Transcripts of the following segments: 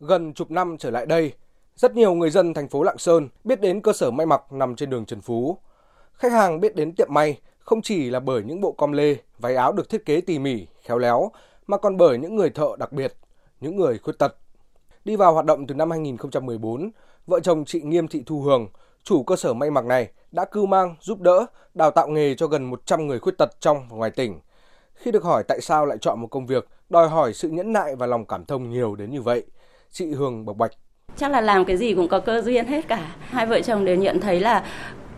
Gần chục năm trở lại đây, rất nhiều người dân thành phố Lạng Sơn biết đến cơ sở may mặc nằm trên đường Trần Phú. Khách hàng biết đến tiệm may không chỉ là bởi những bộ com lê, váy áo được thiết kế tỉ mỉ, khéo léo, mà còn bởi những người thợ đặc biệt, những người khuyết tật. Đi vào hoạt động từ năm 2014, vợ chồng chị Nghiêm Thị Thu Hường, chủ cơ sở may mặc này đã cưu mang, giúp đỡ, đào tạo nghề cho gần 100 người khuyết tật trong và ngoài tỉnh. Khi được hỏi tại sao lại chọn một công việc đòi hỏi sự nhẫn nại và lòng cảm thông nhiều đến như vậy, chị Hương bộc bạch. Chắc là làm cái gì cũng có cơ duyên hết cả. Hai vợ chồng đều nhận thấy là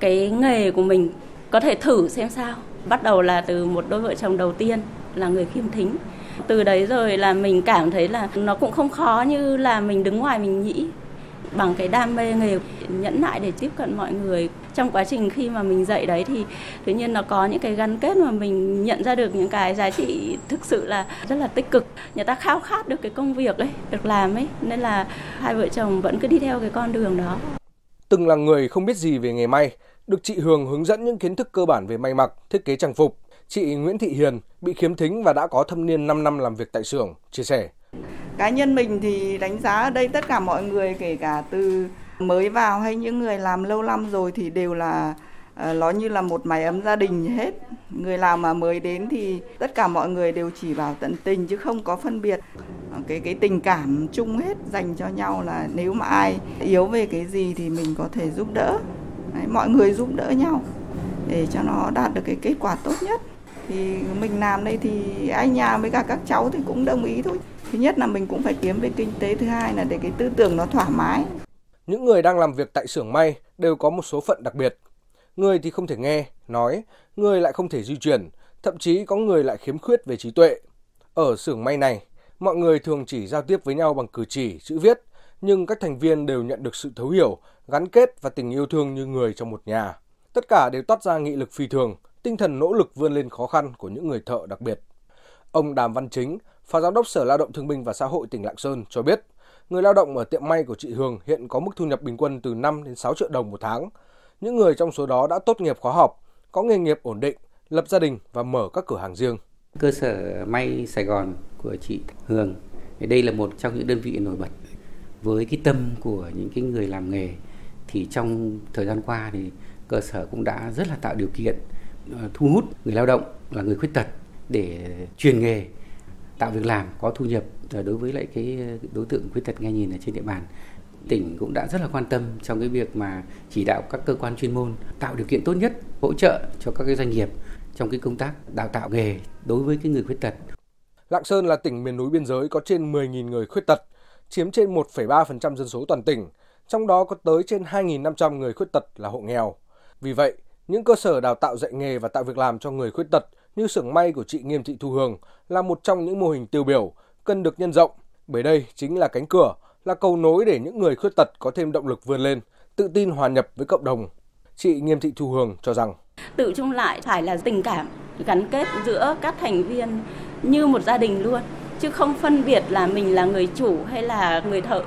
cái nghề của mình có thể thử xem sao. Bắt đầu là từ một đôi vợ chồng đầu tiên là người khiêm thính. Từ đấy rồi là mình cảm thấy là nó cũng không khó như là mình đứng ngoài mình nghĩ bằng cái đam mê nghề nhẫn nại để tiếp cận mọi người. Trong quá trình khi mà mình dạy đấy thì tự nhiên nó có những cái gắn kết mà mình nhận ra được những cái giá trị thực sự là rất là tích cực. Người ta khao khát được cái công việc ấy, được làm ấy, nên là hai vợ chồng vẫn cứ đi theo cái con đường đó. Từng là người không biết gì về nghề may, được chị Hường hướng dẫn những kiến thức cơ bản về may mặc, thiết kế trang phục. Chị Nguyễn Thị Hiền bị khiếm thính và đã có thâm niên 5 năm làm việc tại xưởng, chia sẻ cá nhân mình thì đánh giá ở đây tất cả mọi người kể cả từ mới vào hay những người làm lâu năm rồi thì đều là ờ, nó như là một mái ấm gia đình hết. Người làm mà mới đến thì tất cả mọi người đều chỉ vào tận tình chứ không có phân biệt. Cái cái tình cảm chung hết dành cho nhau là nếu mà ai yếu về cái gì thì mình có thể giúp đỡ. Đấy, mọi người giúp đỡ nhau để cho nó đạt được cái kết quả tốt nhất. Thì mình làm đây thì anh nhà với cả các cháu thì cũng đồng ý thôi thứ nhất là mình cũng phải kiếm về kinh tế, thứ hai là để cái tư tưởng nó thoải mái. Những người đang làm việc tại xưởng may đều có một số phận đặc biệt. Người thì không thể nghe, nói, người lại không thể di chuyển, thậm chí có người lại khiếm khuyết về trí tuệ. Ở xưởng may này, mọi người thường chỉ giao tiếp với nhau bằng cử chỉ, chữ viết, nhưng các thành viên đều nhận được sự thấu hiểu, gắn kết và tình yêu thương như người trong một nhà. Tất cả đều toát ra nghị lực phi thường, tinh thần nỗ lực vươn lên khó khăn của những người thợ đặc biệt ông Đàm Văn Chính Phó Giám đốc Sở Lao động Thương binh và Xã hội tỉnh Lạng Sơn cho biết, người lao động ở tiệm may của chị Hương hiện có mức thu nhập bình quân từ 5 đến 6 triệu đồng một tháng. Những người trong số đó đã tốt nghiệp khóa học, có nghề nghiệp ổn định, lập gia đình và mở các cửa hàng riêng. Cơ sở may Sài Gòn của chị Hương, đây là một trong những đơn vị nổi bật. Với cái tâm của những cái người làm nghề thì trong thời gian qua thì cơ sở cũng đã rất là tạo điều kiện ờ, thu hút người lao động là người khuyết tật để truyền nghề tạo việc làm có thu nhập ờ, đối với lại cái đối tượng khuyết tật nghe nhìn ở trên địa bàn tỉnh cũng đã rất là quan tâm trong cái việc mà chỉ đạo các cơ quan chuyên môn tạo điều kiện tốt nhất hỗ trợ cho các cái doanh nghiệp trong cái công tác đào tạo nghề đối với cái người khuyết tật. Lạng Sơn là tỉnh miền núi biên giới có trên 10.000 người khuyết tật, chiếm trên 1,3% dân số toàn tỉnh, trong đó có tới trên 2.500 người khuyết tật là hộ nghèo. Vì vậy, những cơ sở đào tạo dạy nghề và tạo việc làm cho người khuyết tật như xưởng may của chị Nghiêm Thị Thu Hương là một trong những mô hình tiêu biểu cần được nhân rộng bởi đây chính là cánh cửa, là cầu nối để những người khuyết tật có thêm động lực vươn lên, tự tin hòa nhập với cộng đồng. Chị Nghiêm Thị Thu Hương cho rằng tự chung lại phải là tình cảm gắn kết giữa các thành viên như một gia đình luôn chứ không phân biệt là mình là người chủ hay là người thợ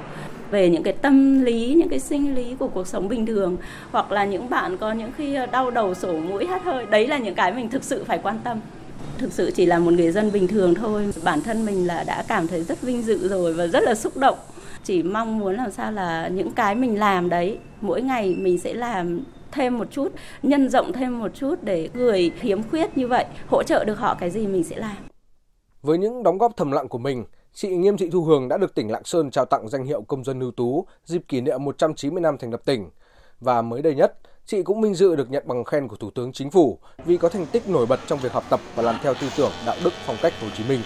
về những cái tâm lý, những cái sinh lý của cuộc sống bình thường, hoặc là những bạn có những khi ờ, đau đầu, sổ mũi hát hơi, đấy là những cái mình thực sự phải quan tâm. Thực sự chỉ là một người dân bình thường thôi. Bản thân mình là đã cảm thấy rất vinh dự rồi và rất là xúc động. Chỉ mong muốn làm sao là những cái mình làm đấy, mỗi ngày mình sẽ làm thêm một chút, nhân rộng thêm một chút để người khiếm khuyết như vậy, hỗ trợ được họ cái gì mình sẽ làm. Với những đóng góp thầm lặng của mình chị Nghiêm Thị Thu Hường đã được tỉnh Lạng Sơn trao tặng danh hiệu công dân ưu tú dịp kỷ niệm 190 năm thành lập tỉnh. Và mới đây nhất, chị cũng vinh dự được nhận bằng khen của Thủ tướng Chính phủ vì có thành tích nổi bật trong việc học tập và làm theo tư tưởng đạo đức phong cách Hồ Chí Minh.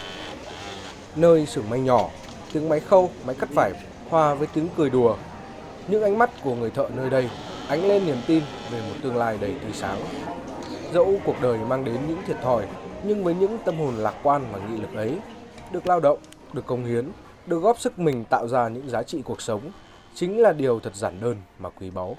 Nơi xưởng may nhỏ, tiếng máy khâu, máy cắt vải hòa với tiếng cười đùa. Những ánh mắt của người thợ nơi đây ánh lên niềm tin về một tương lai đầy tươi sáng. Dẫu cuộc đời mang đến những thiệt thòi, nhưng với những tâm hồn lạc quan và nghị lực ấy, được lao động, được công hiến, được góp sức mình tạo ra những giá trị cuộc sống chính là điều thật giản đơn mà quý báu.